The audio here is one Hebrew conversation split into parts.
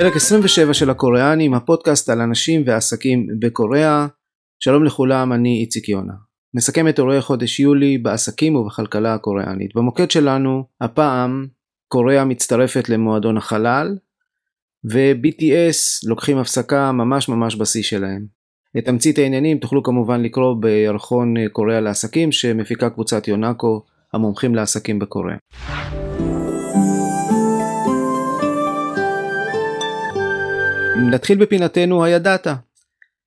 פרק 27 של הקוריאנים, הפודקאסט על אנשים ועסקים בקוריאה. שלום לכולם, אני איציק יונה. נסכם את אירועי חודש יולי בעסקים ובכלכלה הקוריאנית. במוקד שלנו, הפעם קוריאה מצטרפת למועדון החלל, ו-BTS לוקחים הפסקה ממש ממש בשיא שלהם. את תמצית העניינים תוכלו כמובן לקרוא בירחון קוריאה לעסקים שמפיקה קבוצת יונאקו, המומחים לעסקים בקוריאה. נתחיל בפינתנו הידעת.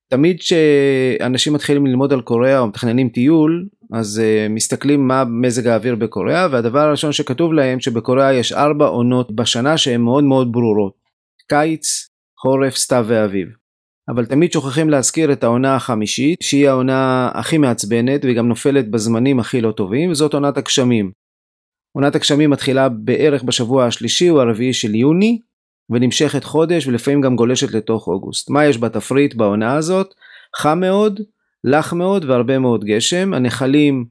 תמיד כשאנשים מתחילים ללמוד על קוריאה או מתכננים טיול אז uh, מסתכלים מה מזג האוויר בקוריאה והדבר הראשון שכתוב להם שבקוריאה יש ארבע עונות בשנה שהן מאוד מאוד ברורות קיץ, חורף, סתיו ואביב. אבל תמיד שוכחים להזכיר את העונה החמישית שהיא העונה הכי מעצבנת וגם נופלת בזמנים הכי לא טובים וזאת עונת הגשמים. עונת הגשמים מתחילה בערך בשבוע השלישי או הרביעי של יוני ונמשכת חודש ולפעמים גם גולשת לתוך אוגוסט. מה יש בתפריט בעונה הזאת? חם מאוד, לח מאוד והרבה מאוד גשם. הנחלים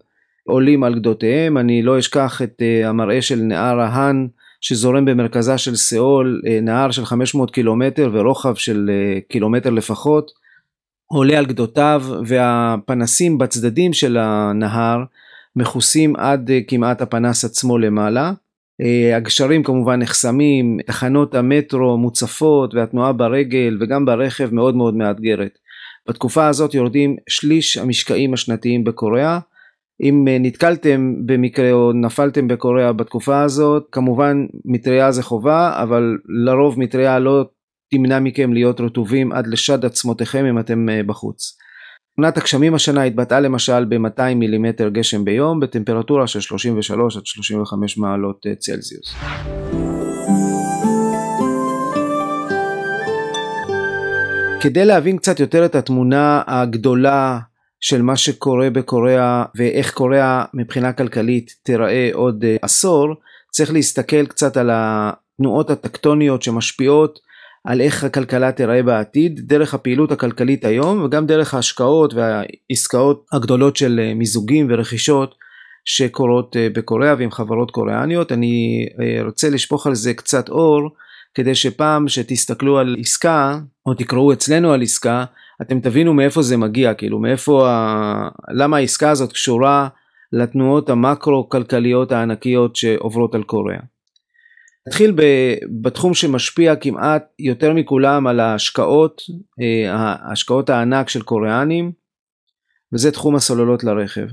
עולים על גדותיהם, אני לא אשכח את uh, המראה של נהר ההאן שזורם במרכזה של סאול, uh, נהר של 500 קילומטר ורוחב של uh, קילומטר לפחות, עולה על גדותיו והפנסים בצדדים של הנהר מכוסים עד uh, כמעט הפנס עצמו למעלה. אה, הגשרים כמובן נחסמים, תחנות המטרו מוצפות והתנועה ברגל וגם ברכב מאוד מאוד מאתגרת. בתקופה הזאת יורדים שליש המשקעים השנתיים בקוריאה. אם אה, נתקלתם במקרה או נפלתם בקוריאה בתקופה הזאת, כמובן מטריה זה חובה, אבל לרוב מטריה לא תמנע מכם להיות רטובים עד לשד עצמותיכם אם אתם אה, בחוץ. עונת הגשמים השנה התבטאה למשל ב-200 מילימטר גשם ביום בטמפרטורה של 33 עד 35 מעלות אה, צלזיוס. כדי להבין קצת יותר את התמונה הגדולה של מה שקורה בקוריאה ואיך קוריאה מבחינה כלכלית תיראה עוד אה, עשור, צריך להסתכל קצת על התנועות הטקטוניות שמשפיעות על איך הכלכלה תיראה בעתיד דרך הפעילות הכלכלית היום וגם דרך ההשקעות והעסקאות הגדולות של אה, מיזוגים ורכישות שקורות אה, בקוריאה ועם חברות קוריאניות. אני אה, רוצה לשפוך על זה קצת אור כדי שפעם שתסתכלו על עסקה או תקראו אצלנו על עסקה אתם תבינו מאיפה זה מגיע כאילו מאיפה ה... למה העסקה הזאת קשורה לתנועות המקרו כלכליות הענקיות שעוברות על קוריאה. נתחיל בתחום שמשפיע כמעט יותר מכולם על ההשקעות, אה, ההשקעות הענק של קוריאנים, וזה תחום הסוללות לרכב.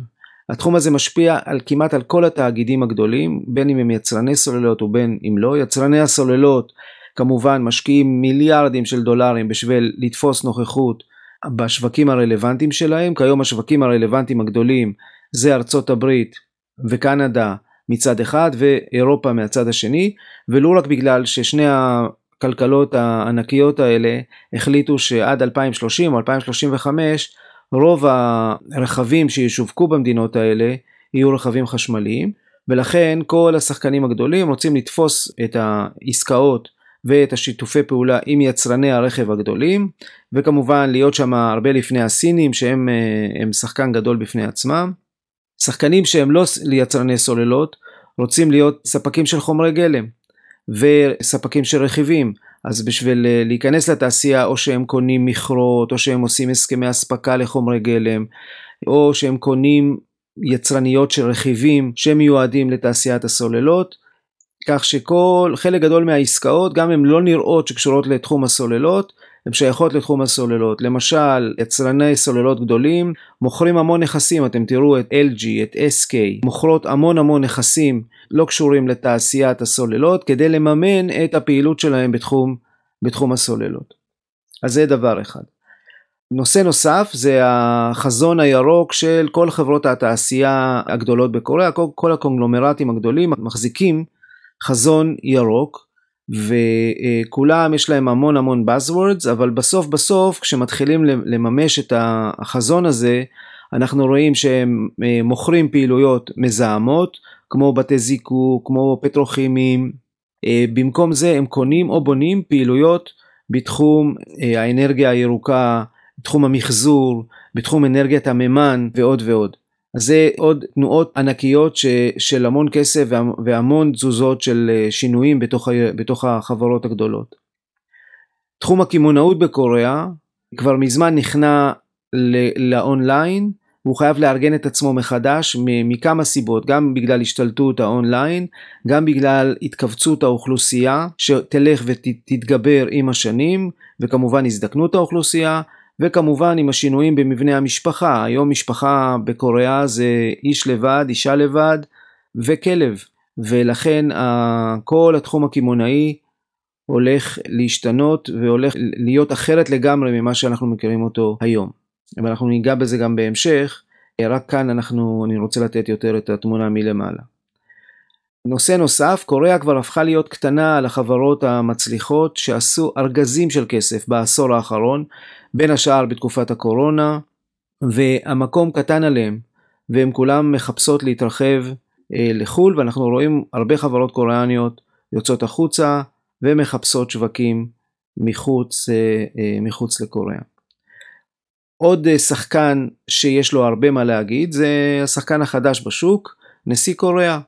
התחום הזה משפיע על כמעט על כל התאגידים הגדולים, בין אם הם יצרני סוללות ובין אם לא. יצרני הסוללות כמובן משקיעים מיליארדים של דולרים בשביל לתפוס נוכחות בשווקים הרלוונטיים שלהם. כיום השווקים הרלוונטיים הגדולים זה ארצות הברית וקנדה מצד אחד ואירופה מהצד השני ולו רק בגלל ששני הכלכלות הענקיות האלה החליטו שעד 2030 או 2035 רוב הרכבים שישווקו במדינות האלה יהיו רכבים חשמליים ולכן כל השחקנים הגדולים רוצים לתפוס את העסקאות ואת השיתופי פעולה עם יצרני הרכב הגדולים וכמובן להיות שם הרבה לפני הסינים שהם שחקן גדול בפני עצמם שחקנים שהם לא יצרני סוללות רוצים להיות ספקים של חומרי גלם וספקים של רכיבים. אז בשביל אה, להיכנס לתעשייה או שהם קונים מכרות או שהם עושים הסכמי אספקה לחומרי גלם או שהם קונים יצרניות של רכיבים שמיועדים לתעשיית הסוללות כך שכל חלק גדול מהעסקאות גם אם לא נראות שקשורות לתחום הסוללות הן שייכות לתחום הסוללות. למשל, יצרני סוללות גדולים מוכרים המון נכסים, אתם תראו את LG, את SK, מוכרות המון המון נכסים לא קשורים לתעשיית הסוללות כדי לממן את הפעילות שלהם בתחום, בתחום הסוללות. אז זה דבר אחד. נושא נוסף זה החזון הירוק של כל חברות התעשייה הגדולות בקוריאה, כל, כל הקונגלומרטים הגדולים מחזיקים חזון ירוק וכולם יש להם המון המון buzzwords אבל בסוף בסוף כשמתחילים לממש את החזון הזה אנחנו רואים שהם אה, מוכרים פעילויות מזהמות כמו בתי זיקוק כמו פטרוכימיים אה, במקום זה הם קונים או בונים פעילויות בתחום אה, האנרגיה הירוקה בתחום המחזור בתחום אנרגיית המימן ועוד ועוד אז זה עוד תנועות ענקיות ש, של המון כסף והמון תזוזות של אה, שינויים בתוך, בתוך החברות הגדולות. תחום הקמעונאות בקוריאה כבר מזמן נכנע לאונליין, הוא חייב לארגן את עצמו מחדש מכמה סיבות, גם בגלל השתלטות האונליין, גם בגלל התכווצות האוכלוסייה שתלך ותתגבר עם השנים, וכמובן הזדקנות האוכלוסייה, וכמובן עם השינויים במבנה המשפחה, היום משפחה בקוריאה זה איש לבד, אישה לבד וכלב, ולכן כל התחום הקמעונאי הולך להשתנות והולך להיות אחרת לגמרי ממה שאנחנו מכירים אותו היום. ואנחנו ניגע בזה גם בהמשך, רק כאן אנחנו, אני רוצה לתת יותר את התמונה מלמעלה. נושא נוסף, קוריאה כבר הפכה להיות קטנה על החברות המצליחות שעשו ארגזים של כסף בעשור האחרון, בין השאר בתקופת הקורונה, והמקום קטן עליהם, והן כולם מחפשות להתרחב אה, לחו"ל, ואנחנו רואים הרבה חברות קוריאניות יוצאות החוצה ומחפשות שווקים מחוץ, אה, אה, מחוץ לקוריאה. עוד אה, שחקן שיש לו הרבה מה להגיד זה השחקן החדש בשוק, נשיא קוריאה.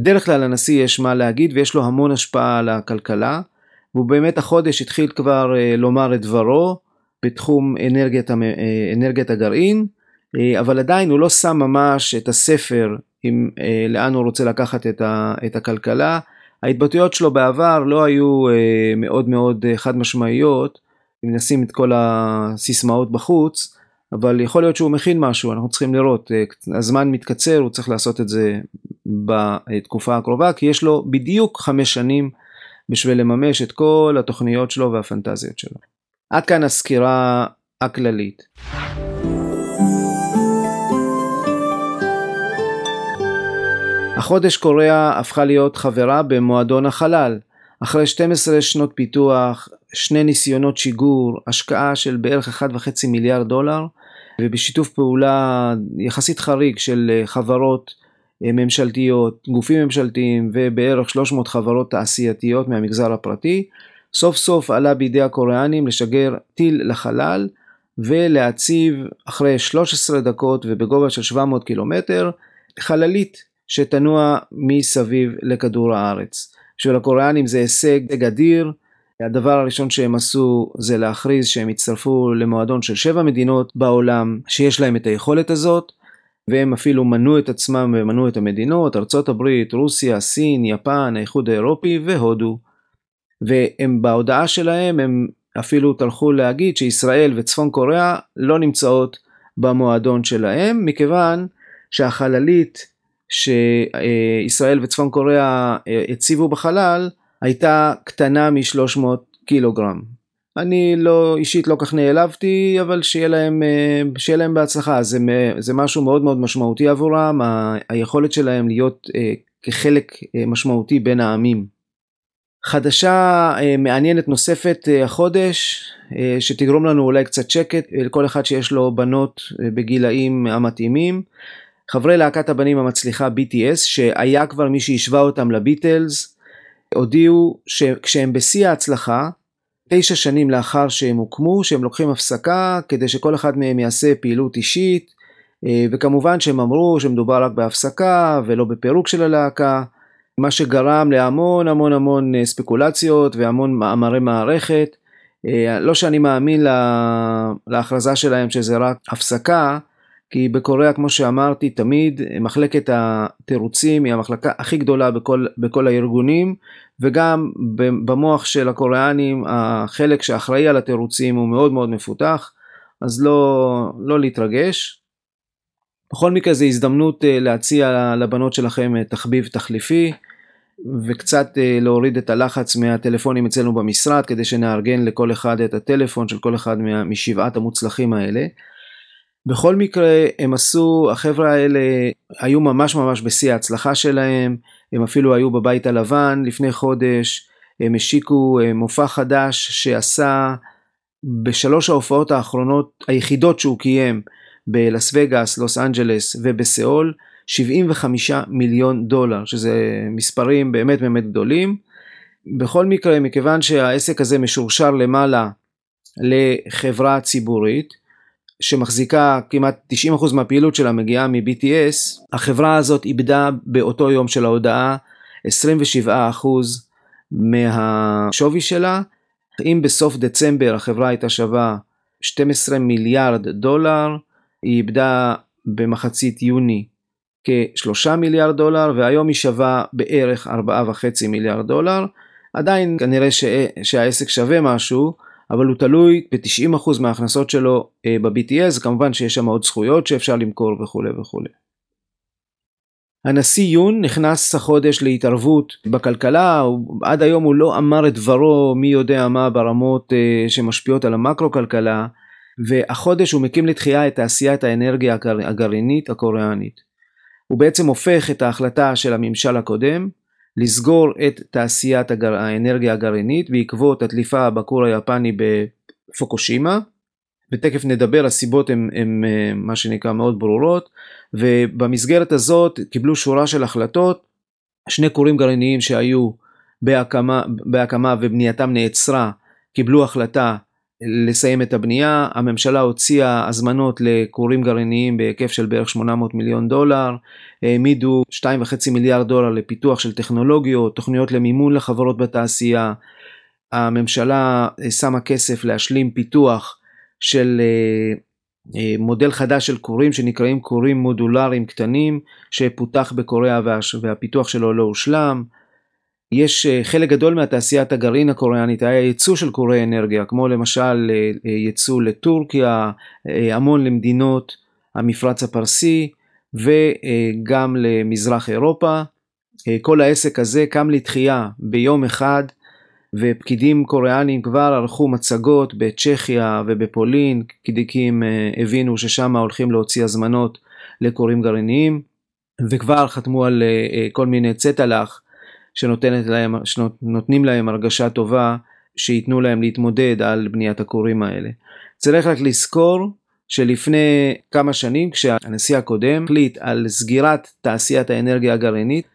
בדרך כלל לנשיא יש מה להגיד ויש לו המון השפעה על הכלכלה, והוא באמת החודש התחיל כבר לומר את דברו בתחום אנרגיית, אנרגיית הגרעין, אבל עדיין הוא לא שם ממש את הספר עם לאן הוא רוצה לקחת את, ה, את הכלכלה, ההתבטאויות שלו בעבר לא היו אה, מאוד מאוד אה, חד משמעיות, אם נשים את כל הסיסמאות בחוץ, אבל יכול להיות שהוא מכין משהו, אנחנו צריכים לראות, אה, הזמן מתקצר, הוא צריך לעשות את זה בתקופה הקרובה, כי יש לו בדיוק חמש שנים בשביל לממש את כל התוכניות שלו והפנטזיות שלו. עד כאן הסקירה הכללית. החודש קוריאה הפכה להיות חברה במועדון החלל. אחרי 12 שנות פיתוח, שני ניסיונות שיגור, השקעה של בערך 1.5 מיליארד דולר, ובשיתוף פעולה יחסית חריג של חברות אה, ממשלתיות, גופים ממשלתיים ובערך 300 חברות תעשייתיות מהמגזר הפרטי, סוף סוף עלה בידי הקוריאנים לשגר טיל לחלל ולהציב אחרי 13 דקות ובגובה של 700 קילומטר חללית שתנוע מסביב לכדור הארץ. בשביל הקוריאנים זה הישג אדיר. הדבר הראשון שהם עשו זה להכריז שהם הצטרפו למועדון של שבע מדינות בעולם שיש להם את היכולת הזאת, והם אפילו מנו את עצמם ומנו את המדינות, ארצות הברית, רוסיה, סין, יפן, האיחוד האירופי והודו. והם בהודעה שלהם הם אפילו טרחו להגיד שישראל וצפון קוריאה לא נמצאות במועדון שלהם, מכיוון שהחללית שישראל וצפון קוריאה אה, הציבו בחלל הייתה קטנה מ-300 קילוגרם. אני לא אישית לא כך נעלבתי אבל שיהיה להם, אה, שיהיה להם בהצלחה זה, זה משהו מאוד מאוד משמעותי עבורם ה, היכולת שלהם להיות אה, כחלק משמעותי בין העמים. חדשה מעניינת נוספת החודש שתגרום לנו אולי קצת שקט לכל אחד שיש לו בנות בגילאים המתאימים חברי להקת הבנים המצליחה BTS שהיה כבר מי שהשווה אותם לביטלס הודיעו שכשהם בשיא ההצלחה תשע שנים לאחר שהם הוקמו שהם לוקחים הפסקה כדי שכל אחד מהם יעשה פעילות אישית אה, וכמובן שהם אמרו שמדובר רק בהפסקה ולא בפירוק של הלהקה מה שגרם להמון המון המון אה, ספקולציות והמון מאמרי מערכת. אה, לא שאני מאמין להכרזה שלהם שזה רק הפסקה כי בקוריאה כמו שאמרתי תמיד מחלקת התירוצים היא המחלקה הכי גדולה בכל, בכל הארגונים וגם במוח של הקוריאנים החלק שאחראי על התירוצים הוא מאוד מאוד מפותח אז לא, לא להתרגש. בכל מקרה זו הזדמנות אה, להציע לבנות שלכם אה, תחביב תחליפי וקצת אה, להוריד את הלחץ מהטלפונים אצלנו במשרד כדי שנארגן לכל אחד את הטלפון של כל אחד משבעת המוצלחים האלה. בכל מקרה הם עשו, החבר'ה האלה היו ממש ממש בשיא ההצלחה שלהם, הם אפילו היו בבית הלבן לפני חודש, הם השיקו אה, מופע חדש שעשה בשלוש ההופעות האחרונות היחידות שהוא קיים בלאס וגאס, לוס אנג'לס ובסיאול, 75 מיליון דולר, שזה מספרים באמת באמת גדולים. בכל מקרה, מכיוון שהעסק הזה משורשר למעלה לחברה ציבורית, שמחזיקה כמעט 90% מהפעילות שלה מגיעה מ-BTS, החברה הזאת איבדה באותו יום של ההודעה 27% מהשווי שלה, אם בסוף דצמבר החברה הייתה שווה 12 מיליארד דולר, היא איבדה במחצית יוני כ-3 מיליארד דולר והיום היא שווה בערך 4.5 מיליארד דולר. עדיין כנראה ש... שהעסק שווה משהו, אבל הוא תלוי ב-90% מההכנסות שלו אה, ב-BTS, כמובן שיש שם עוד זכויות שאפשר למכור וכולי וכולי. הנשיא יון נכנס החודש להתערבות בכלכלה, עד היום הוא לא אמר את דברו מי יודע מה ברמות אה, שמשפיעות על המקרו-כלכלה, והחודש הוא מקים לתחייה את תעשיית האנרגיה הגרעינית הקוריאנית. הוא בעצם הופך את ההחלטה של הממשל הקודם לסגור את תעשיית הגר... האנרגיה הגרעינית בעקבות הדליפה בכור היפני בפוקושימה. ותכף נדבר הסיבות הן אה, מה שנקרא מאוד ברורות. ובמסגרת הזאת קיבלו שורה של החלטות. שני כורים גרעיניים שהיו בהקמה, בהקמה ובנייתם נעצרה קיבלו החלטה לסיים את הבנייה, הממשלה הוציאה הזמנות לכורים גרעיניים בהיקף של בערך 800 מיליון דולר, העמידו 2.5 מיליארד דולר לפיתוח של טכנולוגיות, תוכניות למימון לחברות בתעשייה, הממשלה שמה כסף להשלים פיתוח של אה, אה, מודל חדש של כורים שנקראים כורים מודולריים קטנים שפותח בקוריאה והפיתוח שלו לא הושלם. יש אה, חלק גדול מהתעשיית הגרעין הקוריאנית היה ייצוא של קורי אנרגיה כמו למשל ייצוא לטורקיה, המון למדינות המפרץ הפרסי וגם למזרח אירופה. כל העסק הזה קם לתחייה ביום אחד ופקידים קוריאנים כבר ערכו מצגות בצ'כיה ובפולין, פקידיקים אה, הבינו ששם הולכים להוציא הזמנות לקוראים גרעיניים וכבר חתמו על אה, אה, כל מיני צטלח להם, שנותנים להם הרגשה טובה שייתנו להם להתמודד על בניית הכורים האלה. צריך רק לזכור שלפני כמה שנים כשהנשיא הקודם החליט על סגירת תעשיית האנרגיה הגרעינית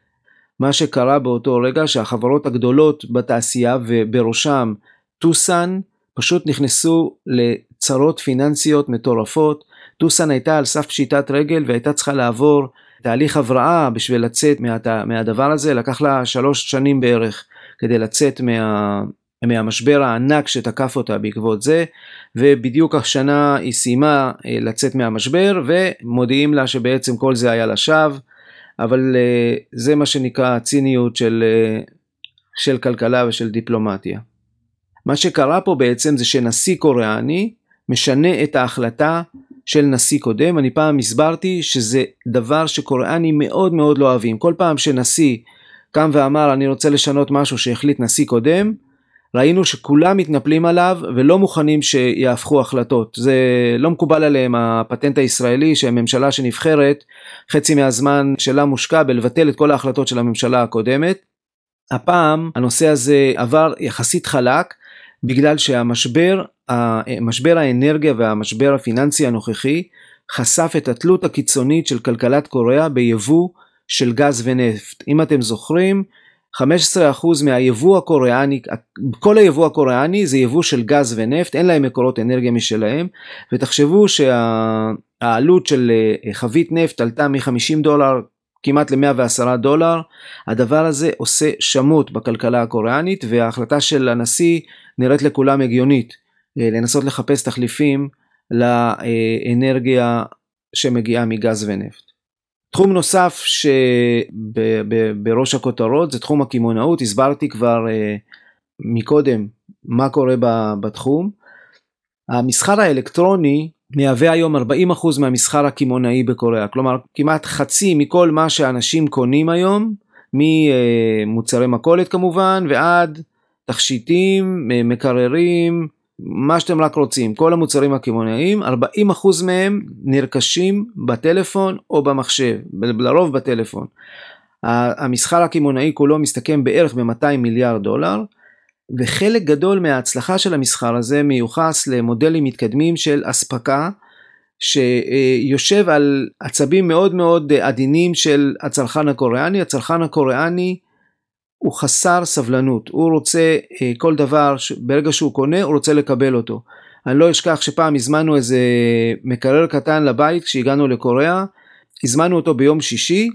מה שקרה באותו רגע שהחברות הגדולות בתעשייה ובראשם טוסן פשוט נכנסו לצרות פיננסיות מטורפות. טוסן הייתה על סף פשיטת רגל והייתה צריכה לעבור תהליך הבראה בשביל לצאת מה, מהדבר הזה, לקח לה שלוש שנים בערך כדי לצאת מה, מהמשבר הענק שתקף אותה בעקבות זה, ובדיוק השנה היא סיימה אה, לצאת מהמשבר ומודיעים לה שבעצם כל זה היה לשווא. אבל uh, זה מה שנקרא הציניות של, uh, של כלכלה ושל דיפלומטיה. מה שקרה פה בעצם זה שנשיא קוריאני משנה את ההחלטה של נשיא קודם, אני פעם הסברתי שזה דבר שקוריאנים מאוד מאוד לא אוהבים, כל פעם שנשיא קם ואמר אני רוצה לשנות משהו שהחליט נשיא קודם, ראינו שכולם מתנפלים עליו ולא מוכנים שיהפכו החלטות. זה לא מקובל עליהם הפטנט הישראלי שהממשלה שנבחרת חצי מהזמן שלה מושקע בלבטל את כל ההחלטות של הממשלה הקודמת. הפעם הנושא הזה עבר יחסית חלק בגלל שהמשבר משבר האנרגיה והמשבר הפיננסי הנוכחי חשף את התלות הקיצונית של כלכלת קוריאה ביבוא של גז ונפט. אם אתם זוכרים 15% מהיבוא הקוריאני, כל היבוא הקוריאני זה יבוא של גז ונפט, אין להם מקורות אנרגיה משלהם, ותחשבו שהעלות של אה, חבית נפט עלתה מ-50 דולר כמעט ל-110 דולר, הדבר הזה עושה שמות בכלכלה הקוריאנית, וההחלטה של הנשיא נראית לכולם הגיונית, אה, לנסות לחפש תחליפים לאנרגיה שמגיעה מגז ונפט. תחום נוסף שבראש הכותרות זה תחום הקמעונאות, הסברתי כבר uh, מקודם מה קורה בתחום. המסחר האלקטרוני מהווה היום 40% מהמסחר הקמעונאי בקוריאה, כלומר כמעט חצי מכל מה שאנשים קונים היום, ממוצרי מכולת כמובן ועד תכשיטים, מקררים, מה שאתם רק רוצים, כל המוצרים הקמעונאיים, 40% מהם נרכשים בטלפון או במחשב, לרוב בטלפון. המסחר הקמעונאי כולו מסתכם בערך ב-200 מיליארד דולר, וחלק גדול מההצלחה של המסחר הזה מיוחס למודלים מתקדמים של אספקה, שיושב על עצבים מאוד מאוד עדינים של הצרכן הקוריאני. הצרכן הקוריאני הוא חסר סבלנות, הוא רוצה אה, כל דבר, ברגע שהוא קונה הוא רוצה לקבל אותו. אני לא אשכח שפעם הזמנו איזה מקרר קטן לבית כשהגענו לקוריאה, הזמנו אותו ביום שישי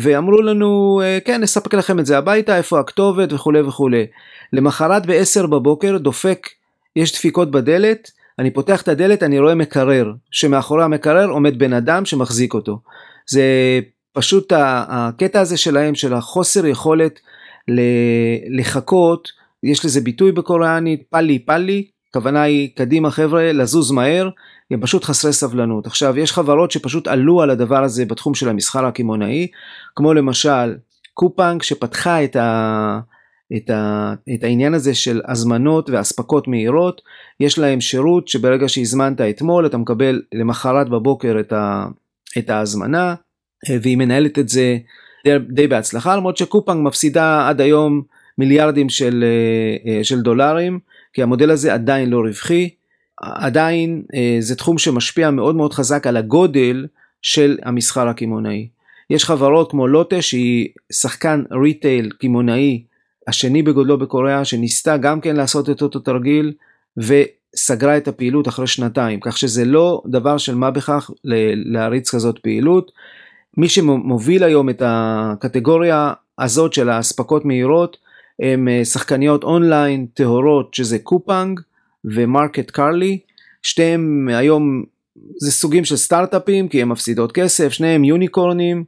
ואמרו לנו כן נספק לכם את זה הביתה איפה הכתובת וכולי וכולי. למחרת ב-10 בבוקר דופק יש דפיקות בדלת אני פותח את הדלת אני רואה מקרר שמאחורי המקרר עומד בן אדם שמחזיק אותו. זה פשוט הקטע הזה שלהם של החוסר יכולת לחכות יש לזה ביטוי בקוריאנית פאלי פאלי הכוונה היא קדימה חבר'ה לזוז מהר הם פשוט חסרי סבלנות. עכשיו יש חברות שפשוט עלו על הדבר הזה בתחום של המסחר הקמעונאי כמו למשל קופנג שפתחה את, ה, את, ה, את העניין הזה של הזמנות ואספקות מהירות. יש להם שירות שברגע שהזמנת אתמול אתה מקבל למחרת בבוקר את, ה, את ההזמנה והיא מנהלת את זה די, די בהצלחה למרות שקופנג מפסידה עד היום מיליארדים של, אה, של דולרים כי המודל הזה עדיין לא רווחי עדיין אה, זה תחום שמשפיע מאוד מאוד חזק על הגודל של המסחר הקמעונאי. יש חברות כמו לוטה שהיא שחקן ריטייל קמעונאי השני בגודלו בקוריאה שניסתה גם כן לעשות את אותו תרגיל וסגרה את הפעילות אחרי שנתיים כך שזה לא דבר של מה בכך להריץ כזאת פעילות. מי שמוביל היום את הקטגוריה הזאת של האספקות מהירות הם אה, שחקניות אונליין טהורות שזה Coupang ו Market Kurly שתיהם היום זה סוגים של סטארט-אפים כי הם מפסידות כסף שניהם יוניקורנים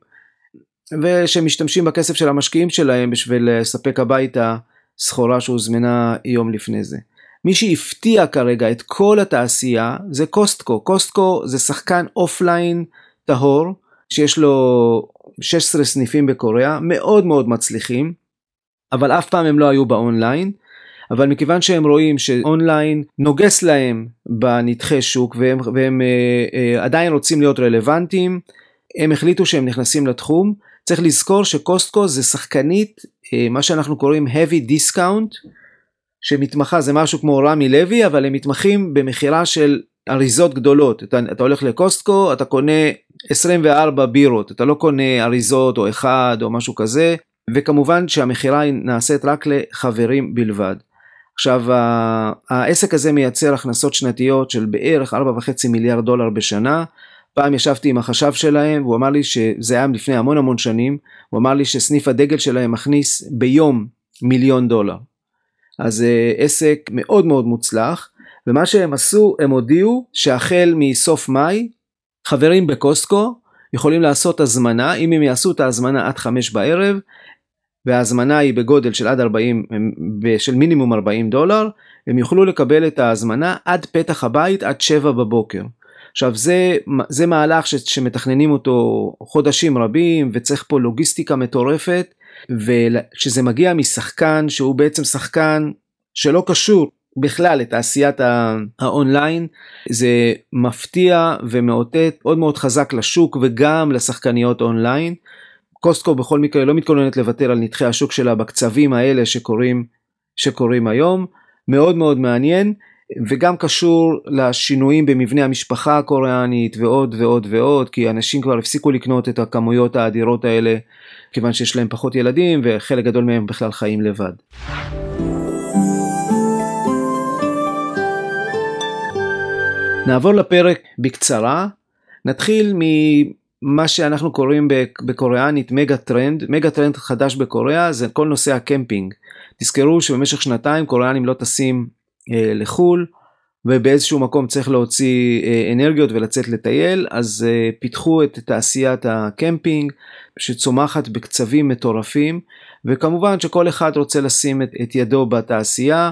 ושמשתמשים בכסף של המשקיעים שלהם בשביל לספק הביתה סחורה שהוזמנה יום לפני זה. מי שהפתיע כרגע את כל התעשייה זה Costco, Costco זה שחקן offline טהור שיש לו 16 סניפים בקוריאה מאוד מאוד מצליחים אבל אף פעם הם לא היו באונליין אבל מכיוון שהם רואים שאונליין נוגס להם בנתחי שוק והם, והם אה, אה, עדיין רוצים להיות רלוונטיים הם החליטו שהם נכנסים לתחום צריך לזכור שקוסטקו זה שחקנית אה, מה שאנחנו קוראים heavy discount שמתמחה זה משהו כמו רמי לוי אבל הם מתמחים במכירה של אריזות גדולות אתה, אתה הולך לקוסטקו אתה קונה 24 בירות אתה לא קונה אריזות או אחד או משהו כזה וכמובן שהמכירה נעשית רק לחברים בלבד. עכשיו העסק הזה מייצר הכנסות שנתיות של בערך 4.5 מיליארד דולר בשנה. פעם ישבתי עם החשב שלהם והוא אמר לי שזה היה לפני המון המון שנים, הוא אמר לי שסניף הדגל שלהם מכניס ביום מיליון דולר. אז אה, עסק מאוד מאוד מוצלח ומה שהם עשו הם הודיעו שהחל מסוף מאי חברים בקוסטקו יכולים לעשות הזמנה אם הם יעשו את ההזמנה עד חמש בערב וההזמנה היא בגודל של עד 40, של מינימום 40 דולר, הם יוכלו לקבל את ההזמנה עד פתח הבית עד 7 בבוקר. עכשיו זה, זה מהלך ש, שמתכננים אותו חודשים רבים וצריך פה לוגיסטיקה מטורפת וכשזה מגיע משחקן שהוא בעצם שחקן שלא קשור בכלל לתעשיית האונליין זה מפתיע ומאותת מאוד מאוד חזק לשוק וגם לשחקניות אונליין קוסטקו בכל מקרה לא מתכוננת לוותר על נתחי השוק שלה בקצבים האלה שקורים, שקורים היום, מאוד מאוד מעניין וגם קשור לשינויים במבנה המשפחה הקוריאנית ועוד ועוד ועוד כי אנשים כבר הפסיקו לקנות את הכמויות האדירות האלה כיוון שיש להם פחות ילדים וחלק גדול מהם בכלל חיים לבד. נעבור לפרק בקצרה, נתחיל מה שאנחנו קוראים בקוריאנית mega trend, mega trend חדש בקוריאה זה כל נושא הקמפינג. תזכרו שבמשך שנתיים קוריאנים לא טסים אה, לחו"ל ובאיזשהו מקום צריך להוציא אה, אנרגיות ולצאת לטייל אז אה, פיתחו את תעשיית הקמפינג שצומחת בקצבים מטורפים וכמובן שכל אחד רוצה לשים את, את ידו בתעשייה.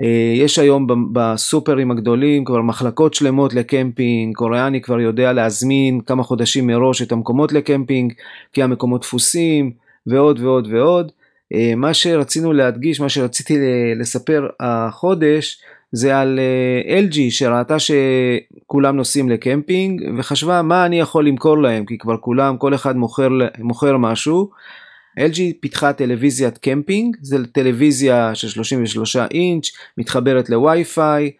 אה, יש היום בסופרים הגדולים כבר מחלקות שלמות לקמפינג, קוריאני כבר יודע להזמין כמה חודשים מראש את המקומות לקמפינג, כי המקומות דפוסים ועוד ועוד ועוד. אה, מה שרצינו להדגיש, מה שרציתי לספר החודש, זה על אה, LG שראתה שכולם נוסעים לקמפינג וחשבה מה אני יכול למכור להם כי כבר כולם כל אחד מוכר, מוכר משהו LG פיתחה טלוויזיית קמפינג, זה טלוויזיה של 33 אינץ', מתחברת לווי-פיי,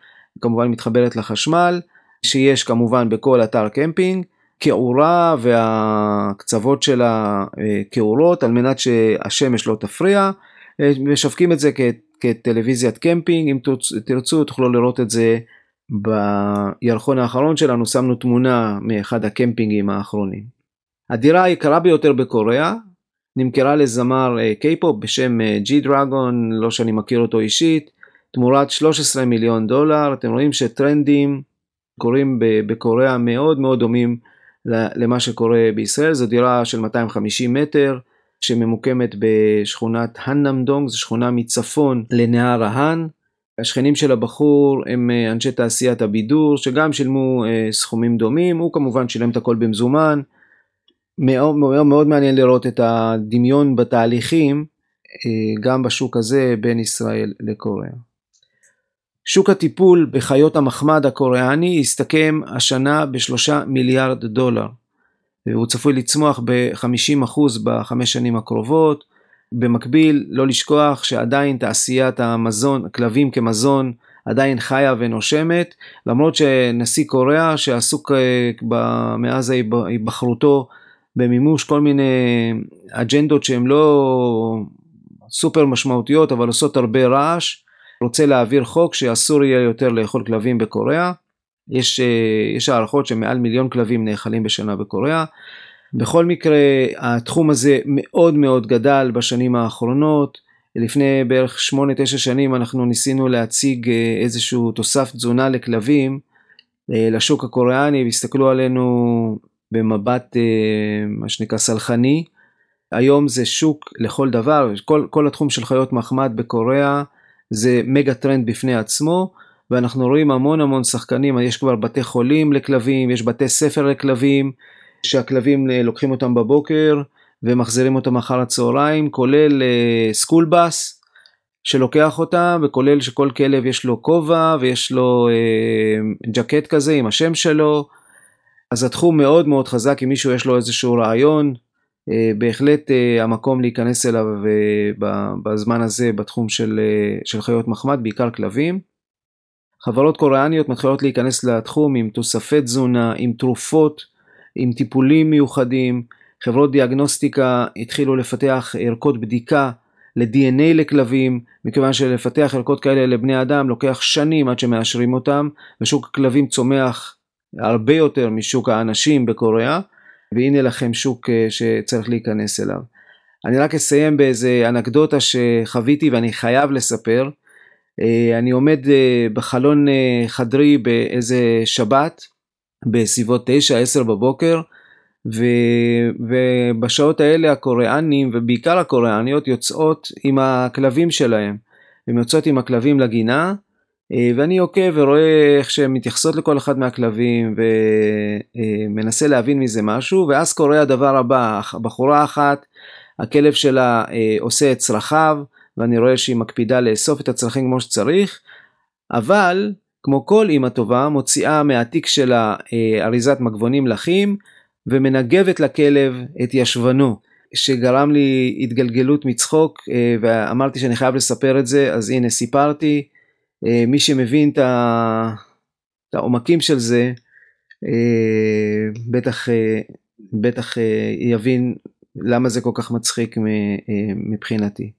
כמובן מתחברת לחשמל, שיש כמובן בכל אתר קמפינג, קעורה והקצוות שלה אה, קעורות על מנת שהשמש לא תפריע, אה, משווקים את זה כטלוויזיית קמפינג, אם תרצו תוכלו לראות את זה בירחון האחרון שלנו, שמנו תמונה מאחד הקמפינגים האחרונים. הדירה היקרה ביותר בקוריאה נמכרה לזמר קיי-פופ בשם ג'י דרגון, לא שאני מכיר אותו אישית, תמורת 13 מיליון דולר. אתם רואים שטרנדים קורים בקוריאה מאוד מאוד דומים למה שקורה בישראל. זו דירה של 250 מטר שממוקמת בשכונת הננמדונג, זו שכונה מצפון לנהר ההאן. השכנים של הבחור הם אנשי תעשיית הבידור שגם שילמו סכומים דומים, הוא כמובן שילם את הכל במזומן. מאוד, מאוד, מאוד מעניין לראות את הדמיון בתהליכים גם בשוק הזה בין ישראל לקוריאה. שוק הטיפול בחיות המחמד הקוריאני הסתכם השנה בשלושה מיליארד דולר. והוא צפוי לצמוח ב-50% בחמש שנים הקרובות. במקביל, לא לשכוח שעדיין תעשיית המזון, כלבים כמזון, עדיין חיה ונושמת, למרות שנשיא קוריאה שעסוק מאז היבחרותו במימוש כל מיני אג'נדות שהן לא סופר משמעותיות אבל עושות הרבה רעש, רוצה להעביר חוק שאסור יהיה יותר לאכול כלבים בקוריאה. יש, יש הערכות שמעל מיליון כלבים נאכלים בשנה בקוריאה. בכל מקרה התחום הזה מאוד מאוד גדל בשנים האחרונות. לפני בערך 8-9 שנים אנחנו ניסינו להציג איזשהו תוסף תזונה לכלבים לשוק הקוריאני והסתכלו עלינו במבט מה שנקרא סלחני. היום זה שוק לכל דבר, כל, כל התחום של חיות מחמד בקוריאה זה מגה טרנד בפני עצמו ואנחנו רואים המון המון שחקנים, יש כבר בתי חולים לכלבים, יש בתי ספר לכלבים שהכלבים לוקחים אותם בבוקר ומחזירים אותם אחר הצהריים, כולל סקול בס שלוקח אותם וכולל שכל כלב יש לו כובע ויש לו אה, ג'קט כזה עם השם שלו. אז התחום מאוד מאוד חזק, אם מישהו יש לו איזשהו רעיון, בהחלט המקום להיכנס אליו בזמן הזה בתחום של, של חיות מחמד, בעיקר כלבים. חברות קוריאניות מתחילות להיכנס לתחום עם תוספי תזונה, עם תרופות, עם טיפולים מיוחדים. חברות דיאגנוסטיקה התחילו לפתח ערכות בדיקה ל-DNA לכלבים, מכיוון שלפתח ערכות כאלה לבני אדם לוקח שנים עד שמאשרים אותם, ושוק הכלבים צומח הרבה יותר משוק האנשים בקוריאה, והנה לכם שוק שצריך להיכנס אליו. אני רק אסיים באיזה אנקדוטה שחוויתי ואני חייב לספר. אני עומד בחלון חדרי באיזה שבת בסביבות 9-10 בבוקר ו... ובשעות האלה הקוריאנים ובעיקר הקוריאניות יוצאות עם הכלבים שלהם. הן יוצאות עם הכלבים לגינה ואני עוקב ורואה איך שהן מתייחסות לכל אחד מהכלבים ומנסה להבין מזה משהו ואז קורה הדבר הבא, בחורה אחת הכלב שלה עושה את צרכיו ואני רואה שהיא מקפידה לאסוף את הצרכים כמו שצריך אבל כמו כל אימא טובה מוציאה מהתיק שלה אריזת מגבונים לחים ומנגבת לכלב את ישבנו שגרם לי התגלגלות מצחוק ואמרתי שאני חייב לספר את זה אז הנה סיפרתי מי שמבין את העומקים של זה בטח, בטח יבין למה זה כל כך מצחיק מבחינתי.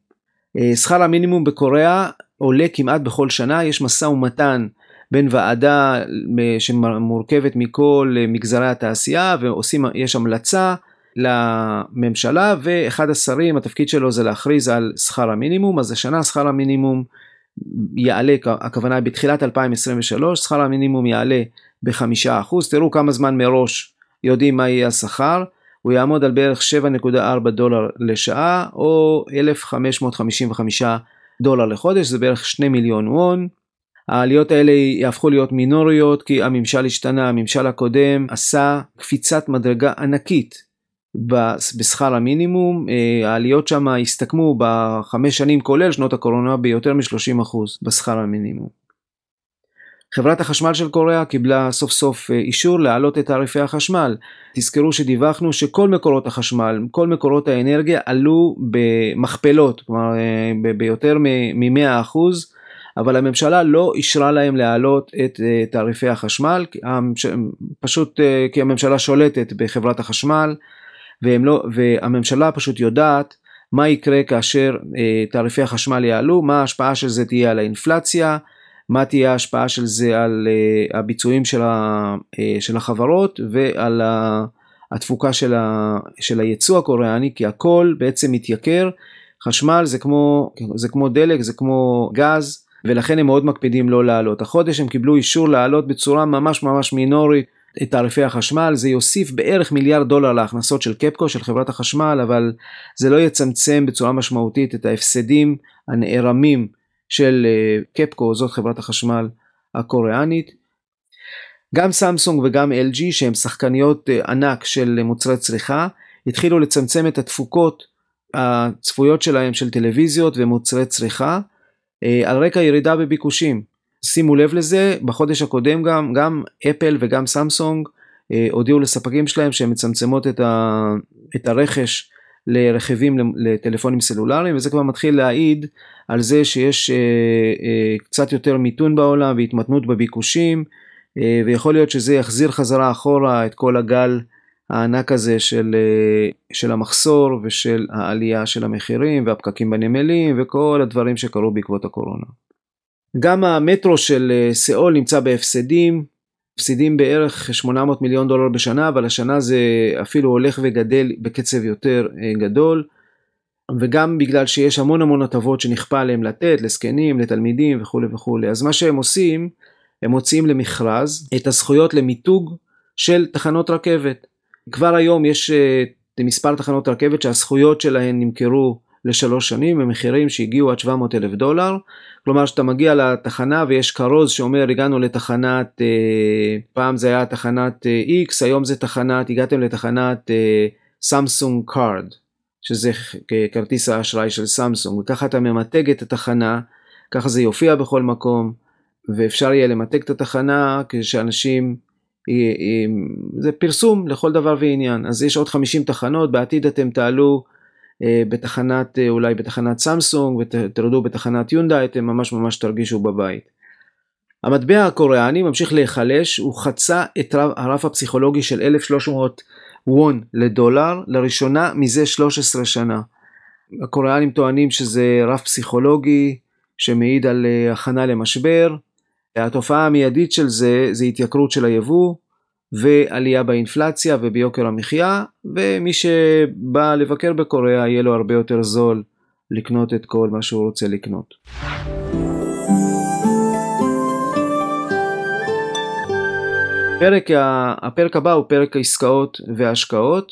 שכר המינימום בקוריאה עולה כמעט בכל שנה, יש משא ומתן בין ועדה שמורכבת מכל מגזרי התעשייה ועושים, יש המלצה לממשלה ואחד השרים התפקיד שלו זה להכריז על שכר המינימום אז השנה שכר המינימום יעלה, הכוונה בתחילת 2023, שכר המינימום יעלה בחמישה אחוז, תראו כמה זמן מראש יודעים מה יהיה השכר, הוא יעמוד על בערך 7.4 דולר לשעה או 1,555 דולר לחודש, זה בערך 2 מיליון וון. העליות האלה יהפכו להיות מינוריות כי הממשל השתנה, הממשל הקודם עשה קפיצת מדרגה ענקית בשכר המינימום, העליות שם הסתכמו בחמש שנים כולל שנות הקורונה ביותר מ-30% בשכר המינימום. חברת החשמל של קוריאה קיבלה סוף סוף אישור להעלות את תעריפי החשמל. תזכרו שדיווחנו שכל מקורות החשמל, כל מקורות האנרגיה עלו במכפלות, כלומר ביותר מ-100%, אבל הממשלה לא אישרה להם להעלות את תעריפי החשמל, פשוט כי הממשלה שולטת בחברת החשמל. לא, והממשלה פשוט יודעת מה יקרה כאשר אה, תעריפי החשמל יעלו, מה ההשפעה של זה תהיה על האינפלציה, מה תהיה ההשפעה של זה על אה, הביצועים של, ה, אה, של החברות ועל ה, התפוקה של, ה, של הייצוא הקוריאני, כי הכל בעצם מתייקר, חשמל זה כמו, זה כמו דלק, זה כמו גז, ולכן הם מאוד מקפידים לא לעלות. החודש הם קיבלו אישור לעלות בצורה ממש ממש מינורית את תעריפי החשמל, זה יוסיף בערך מיליארד דולר להכנסות של קפקו, של חברת החשמל, אבל זה לא יצמצם בצורה משמעותית את ההפסדים הנערמים של אה, קפקו, זאת חברת החשמל הקוריאנית. גם סמסונג וגם LG שהם שחקניות אה, ענק של מוצרי צריכה התחילו לצמצם את התפוקות הצפויות שלהם של טלוויזיות ומוצרי צריכה אה, על רקע ירידה בביקושים. שימו לב לזה, בחודש הקודם גם, גם אפל וגם סמסונג אה, הודיעו לספקים שלהם שהן מצמצמות את, ה, את הרכש לרכיבים לטלפונים סלולריים וזה כבר מתחיל להעיד על זה שיש אה, אה, קצת יותר מיתון בעולם והתמתנות בביקושים אה, ויכול להיות שזה יחזיר חזרה אחורה את כל הגל הענק הזה של, אה, של המחסור ושל העלייה של המחירים והפקקים בנמלים וכל הדברים שקרו בעקבות הקורונה. גם המטרו של אה, סאול נמצא בהפסדים, הפסידים בערך 800 מיליון דולר בשנה, אבל השנה זה אפילו הולך וגדל בקצב יותר אה, גדול, וגם בגלל שיש המון המון הטבות שנכפה עליהם לתת, לזקנים, לתלמידים וכולי וכולי. אז מה שהם עושים, הם מוציאים למכרז את הזכויות למיתוג של תחנות רכבת. כבר היום יש אה, מספר תחנות רכבת שהזכויות שלהן נמכרו לשלוש שנים במחירים שהגיעו עד 700 אלף דולר. כלומר שאתה מגיע לתחנה ויש כרוז שאומר הגענו לתחנת, אה, פעם זה היה תחנת אה, X, היום זה תחנת, הגעתם לתחנת סמסונג קארד, שזה כרטיס האשראי של סמסונג, וככה אתה ממתג את התחנה, ככה זה יופיע בכל מקום, ואפשר יהיה למתג את התחנה כשאנשים זה פרסום לכל דבר ועניין אז יש עוד 50 תחנות בעתיד אתם תעלו אה, בתחנת אה, אולי בתחנת סמסונג ותרדו בתחנת יונדאי אתם ממש ממש תרגישו בבית. המטבע הקוריאני ממשיך להיחלש הוא חצה את הרף הפסיכולוגי של 1300 וון לדולר לראשונה מזה 13 שנה. הקוריאנים טוענים שזה רף פסיכולוגי שמעיד על אה, הכנה למשבר התופעה המיידית של זה זה התייקרות של היבוא ועלייה באינפלציה וביוקר המחיה ומי שבא לבקר בקוריאה יהיה לו הרבה יותר זול לקנות את כל מה שהוא רוצה לקנות. פרק, הפרק הבא הוא פרק העסקאות וההשקעות.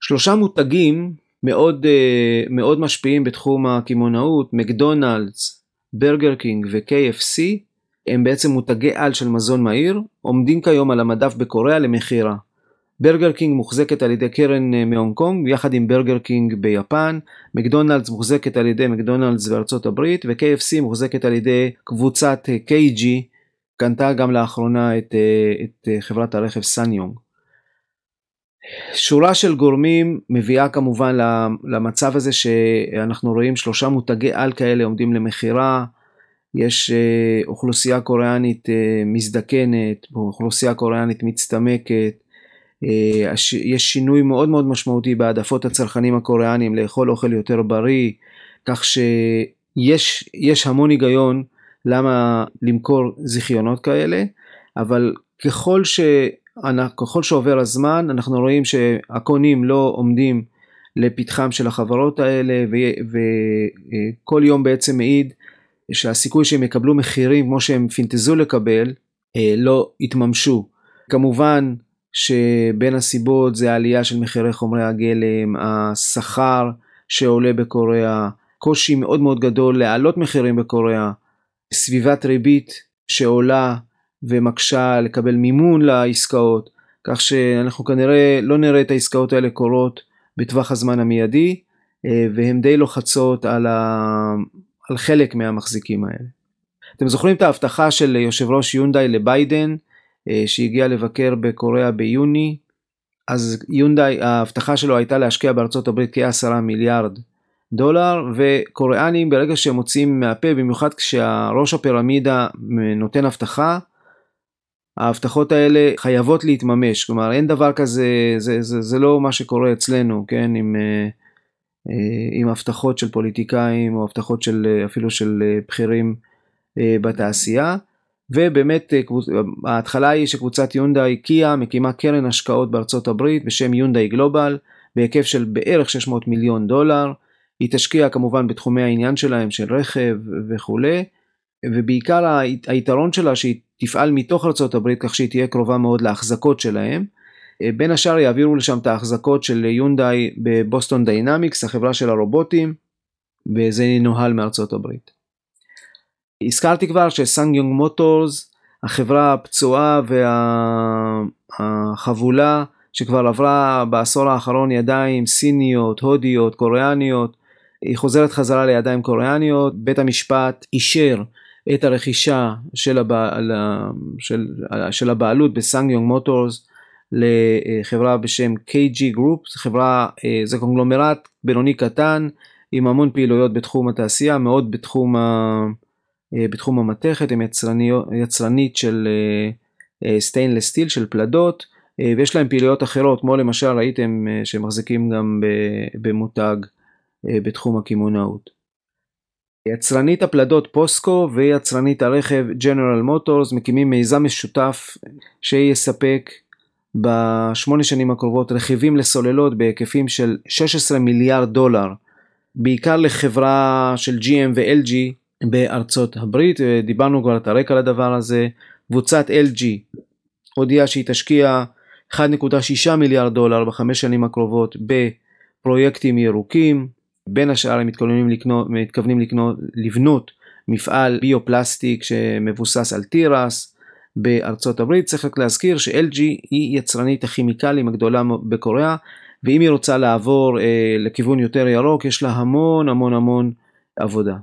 שלושה מותגים מאוד, אה, מאוד משפיעים בתחום הקמעונאות, מקדונלדס, ברגר קינג ו-KFC, הם בעצם מותגי על של מזון מהיר, עומדים כיום על המדף בקוריאה למכירה. ברגר קינג מוחזקת על ידי קרן אה, מהונג קונג יחד עם ברגר קינג ביפן, מקדונלדס מוחזקת על ידי מקדונלדס בארצות הברית ו-KFC מוחזקת על ידי קבוצת KG, אה, קנתה גם לאחרונה את, אה, את חברת הרכב סניונג. שורה של גורמים מביאה כמובן למצב הזה שאנחנו רואים שלושה מותגי על כאלה עומדים למכירה, יש אה, אוכלוסייה קוריאנית אה, מזדקנת, אוכלוסייה קוריאנית מצטמקת, אה, יש שינוי מאוד מאוד משמעותי בהעדפות הצרכנים הקוריאנים לאכול אוכל יותר בריא, כך שיש המון היגיון למה למכור זיכיונות כאלה, אבל ככל, ש, ככל שעובר הזמן אנחנו רואים שהקונים לא עומדים לפתחם של החברות האלה וכל יום בעצם מעיד שהסיכוי שהם יקבלו מחירים כמו שהם פינטזו לקבל אה, לא יתממשו. כמובן שבין הסיבות זה העלייה של מחירי חומרי הגלם, השכר שעולה בקוריאה, קושי מאוד מאוד גדול להעלות מחירים בקוריאה, סביבת ריבית שעולה ומקשה לקבל מימון לעסקאות, כך שאנחנו כנראה לא נראה את העסקאות האלה קורות בטווח הזמן המיידי, אה, והן די לוחצות על על חלק מהמחזיקים האלה. אתם זוכרים את ההבטחה של יושב ראש יונדאי לביידן אה, שהגיע לבקר בקוריאה ביוני? אז יונדאי ההבטחה שלו הייתה להשקיע בארצות הברית כ-10 מיליארד דולר וקוריאנים ברגע שהם מוציאים מהפה במיוחד כשהראש הפירמידה נותן הבטחה ההבטחות האלה חייבות להתממש כלומר אין דבר כזה זה, זה, זה לא מה שקורה אצלנו כן עם uh, אה, עם הבטחות של פוליטיקאים או הבטחות של אה, אפילו של אה, בכירים בתעשייה ובאמת ההתחלה היא שקבוצת יונדאי קיה מקימה קרן השקעות בארצות הברית בשם יונדאי גלובל בהיקף של בערך 600 מיליון דולר. היא תשקיע כמובן בתחומי העניין שלהם של רכב וכולי, ובעיקר היתרון שלה שהיא תפעל מתוך ארצות הברית כך שהיא תהיה קרובה מאוד להחזקות שלהם. בין השאר יעבירו לשם את ההחזקות של יונדאי בבוסטון דיינמיקס, החברה של הרובוטים, וזה ינוהל מארצות הברית. הזכרתי כבר שסאנג יונג מוטורס, החברה הפצועה והחבולה שכבר עברה בעשור האחרון ידיים סיניות, הודיות, קוריאניות, היא חוזרת חזרה לידיים קוריאניות, בית המשפט אישר את הרכישה של, הבעל, של, של הבעלות בסאנג יונג מוטורס לחברה בשם KG Group, זה חברה, זה קונגלומרט בינוני קטן עם המון פעילויות בתחום התעשייה, מאוד בתחום, ה, בתחום המתכת, הם יצרנית של stainless steel, של פלדות, ויש להם פעילויות אחרות, כמו למשל ראיתם שהם מחזיקים גם במותג בתחום הקמעונאות. יצרנית הפלדות פוסקו ויצרנית הרכב ג'נרל מוטורס מקימים מיזם משותף שיספק בשמונה שנים הקרובות רכיבים לסוללות בהיקפים של 16 מיליארד דולר, בעיקר לחברה של GM ו-LG בארצות הברית, דיברנו כבר את הרקע לדבר הזה, קבוצת LG הודיעה שהיא תשקיע 1.6 מיליארד דולר בחמש שנים הקרובות בפרויקטים ירוקים, בין השאר הם מתכוונים לקנות, מתכוונים לקנות, לבנות מפעל ביופלסטיק שמבוסס על תירס בארצות הברית. צריך רק להזכיר ש-LG היא יצרנית הכימיקלים הגדולה בקוריאה, ואם היא רוצה לעבור אה, לכיוון יותר ירוק, יש לה המון המון המון עבודה.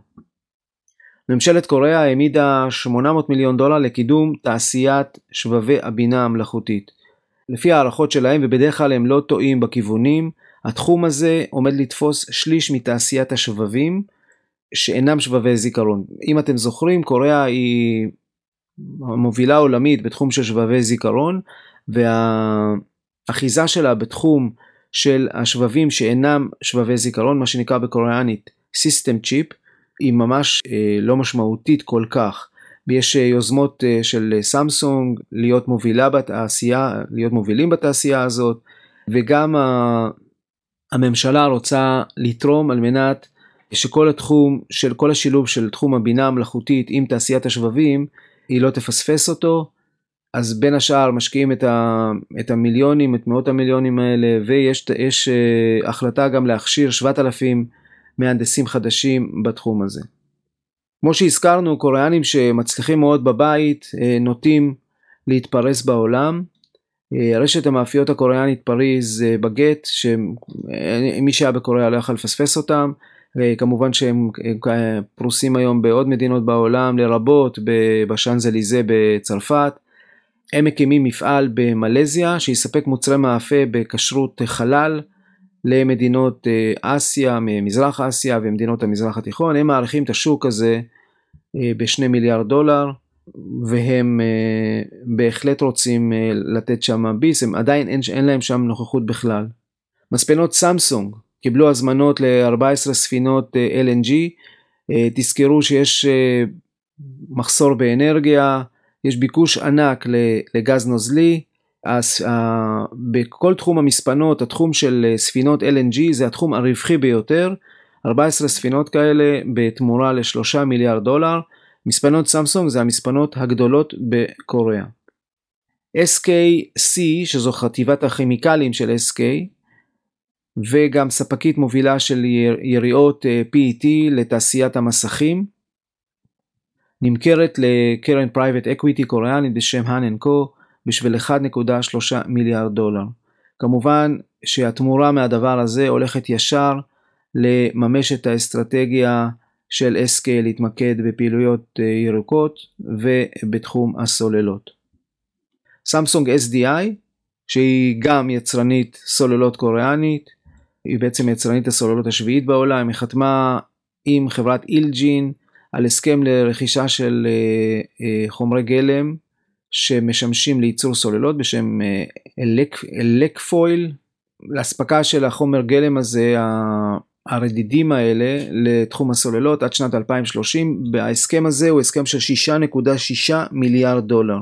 ממשלת קוריאה העמידה 800 מיליון דולר לקידום תעשיית שבבי הבינה המלאכותית. לפי הערכות שלהם, ובדרך כלל הם לא טועים בכיוונים, התחום הזה עומד לתפוס שליש מתעשיית השבבים שאינם שבבי זיכרון. אם אתם זוכרים, קוריאה היא המובילה עולמית בתחום של שבבי זיכרון, והאחיזה שלה בתחום של השבבים שאינם שבבי זיכרון, מה שנקרא בקוריאנית System Chip, היא ממש אה, לא משמעותית כל כך. יש אה, יוזמות אה, של סמסונג להיות מובילה בתעשייה, להיות מובילים בתעשייה הזאת, וגם הממשלה רוצה לתרום על מנת שכל התחום של כל השילוב של תחום הבינה המלאכותית עם תעשיית השבבים היא לא תפספס אותו אז בין השאר משקיעים את, ה, את המיליונים את מאות המיליונים האלה ויש יש, uh, החלטה גם להכשיר 7,000 מהנדסים חדשים בתחום הזה. כמו שהזכרנו קוריאנים שמצליחים מאוד בבית uh, נוטים להתפרס בעולם אה, רשת המאפיות הקוריאנית פריז בגט, שמי שהיה בקוריאה לא יכל לפספס אותם, כמובן שהם פרוסים היום בעוד מדינות בעולם, לרבות בשאנזליזה בצרפת. הם מקימים מפעל במלזיה שיספק מוצרי מאפה בכשרות חלל למדינות אה, אסיה, מזרח אסיה ומדינות המזרח התיכון. הם מעריכים את השוק הזה בשני מיליארד דולר. והם בהחלט רוצים לתת שם ביס, הם עדיין אין, אין להם שם נוכחות בכלל. מספנות סמסונג קיבלו הזמנות ל-14 ספינות uh, LNG, uh, תזכרו שיש uh, מחסור באנרגיה, יש ביקוש ענק לגז נוזלי, אז, בכל תחום המספנות, התחום של ספינות LNG זה התחום הרווחי ביותר, 14 ספינות כאלה בתמורה ל-3 מיליארד דולר, מספנות סמסונג זה המספנות הגדולות בקוריאה. SKC שזו חטיבת הכימיקלים של SK וגם ספקית מובילה של יריעות אה, PET לתעשיית המסכים נמכרת לקרן private equity קוריאנית בשם האן קו בשביל 1.3 מיליארד דולר. כמובן שהתמורה מהדבר הזה הולכת ישר לממש את האסטרטגיה של SK להתמקד בפעילויות אה, ירוקות ובתחום הסוללות. סמסונג SDI שהיא גם יצרנית סוללות קוריאנית, היא בעצם יצרנית הסוללות השביעית בעולם, היא חתמה עם חברת אילג'ין על הסכם לרכישה של אה, אה, חומרי גלם שמשמשים לייצור סוללות בשם אלק, אלקפויל. לאספקה של החומר גלם הזה הרדידים האלה לתחום הסוללות עד שנת 2030. ההסכם הזה הוא הסכם של 6.6 מיליארד דולר.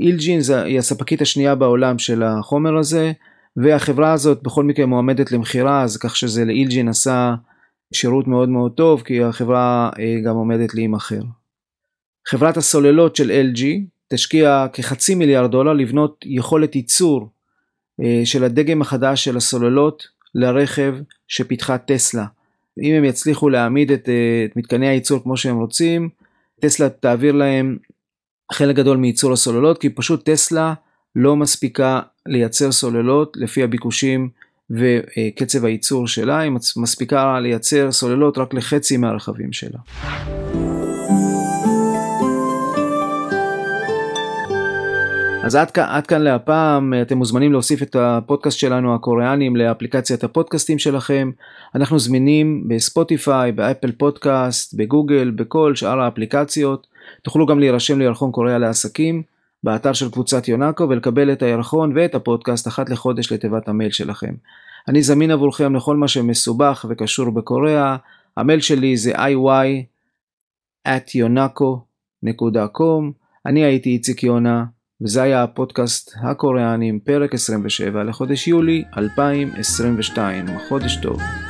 אילג'ין היא הספקית השנייה בעולם של החומר הזה, והחברה הזאת בכל מקרה מועמדת למכירה, אז כך שזה לאילג'ין עשה שירות מאוד מאוד טוב, כי החברה אה, גם עומדת להימכר. חברת הסוללות של LG תשקיע כחצי מיליארד דולר לבנות יכולת ייצור אה, של הדגם החדש של הסוללות לרכב שפיתחה טסלה. אם הם יצליחו להעמיד את, אה, את מתקני הייצור כמו שהם רוצים, טסלה תעביר להם חלק גדול מייצור הסוללות, כי פשוט טסלה לא מספיקה לייצר סוללות לפי הביקושים וקצב הייצור שלה, היא מספיקה לייצר סוללות רק לחצי מהרכבים שלה. אז עד כאן, עד כאן להפעם, אתם מוזמנים להוסיף את הפודקאסט שלנו הקוריאנים לאפליקציית הפודקאסטים שלכם. אנחנו זמינים בספוטיפיי, באפל פודקאסט, בגוגל, בכל שאר האפליקציות. תוכלו גם להירשם לירחון קוריאה לעסקים באתר של קבוצת יונאקו ולקבל את הירחון ואת הפודקאסט אחת לחודש לתיבת המייל שלכם. אני זמין עבורכם לכל מה שמסובך וקשור בקוריאה. המייל שלי זה iy at yonako.com. אני הייתי איציק יונה. וזה היה הפודקאסט הקוריאנים, פרק 27 לחודש יולי 2022. חודש טוב.